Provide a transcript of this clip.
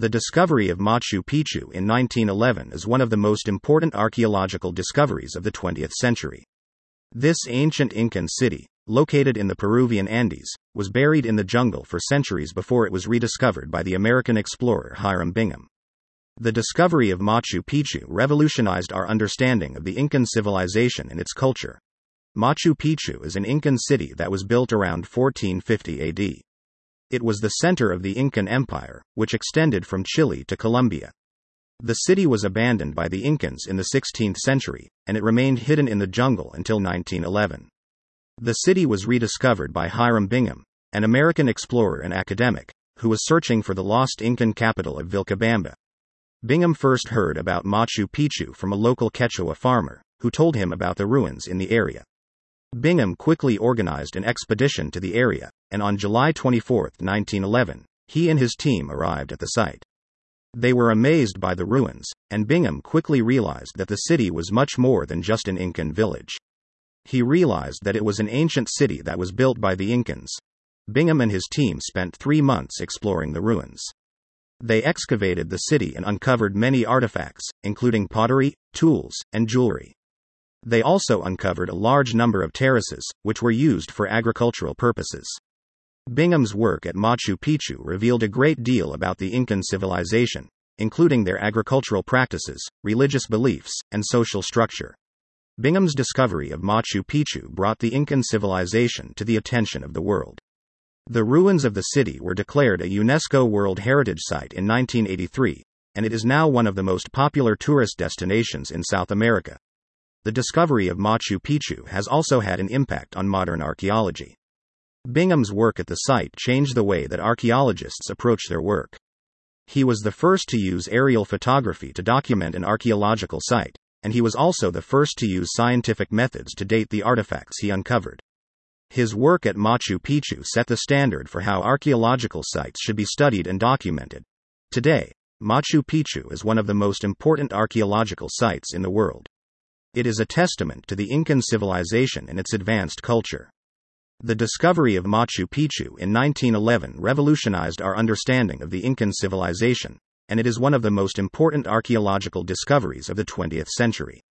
The discovery of Machu Picchu in 1911 is one of the most important archaeological discoveries of the 20th century. This ancient Incan city, located in the Peruvian Andes, was buried in the jungle for centuries before it was rediscovered by the American explorer Hiram Bingham. The discovery of Machu Picchu revolutionized our understanding of the Incan civilization and its culture. Machu Picchu is an Incan city that was built around 1450 AD. It was the center of the Incan Empire, which extended from Chile to Colombia. The city was abandoned by the Incans in the 16th century, and it remained hidden in the jungle until 1911. The city was rediscovered by Hiram Bingham, an American explorer and academic, who was searching for the lost Incan capital of Vilcabamba. Bingham first heard about Machu Picchu from a local Quechua farmer, who told him about the ruins in the area. Bingham quickly organized an expedition to the area, and on July 24, 1911, he and his team arrived at the site. They were amazed by the ruins, and Bingham quickly realized that the city was much more than just an Incan village. He realized that it was an ancient city that was built by the Incans. Bingham and his team spent three months exploring the ruins. They excavated the city and uncovered many artifacts, including pottery, tools, and jewelry. They also uncovered a large number of terraces, which were used for agricultural purposes. Bingham's work at Machu Picchu revealed a great deal about the Incan civilization, including their agricultural practices, religious beliefs, and social structure. Bingham's discovery of Machu Picchu brought the Incan civilization to the attention of the world. The ruins of the city were declared a UNESCO World Heritage Site in 1983, and it is now one of the most popular tourist destinations in South America. The discovery of Machu Picchu has also had an impact on modern archaeology. Bingham's work at the site changed the way that archaeologists approach their work. He was the first to use aerial photography to document an archaeological site, and he was also the first to use scientific methods to date the artifacts he uncovered. His work at Machu Picchu set the standard for how archaeological sites should be studied and documented. Today, Machu Picchu is one of the most important archaeological sites in the world. It is a testament to the Incan civilization and its advanced culture. The discovery of Machu Picchu in 1911 revolutionized our understanding of the Incan civilization, and it is one of the most important archaeological discoveries of the 20th century.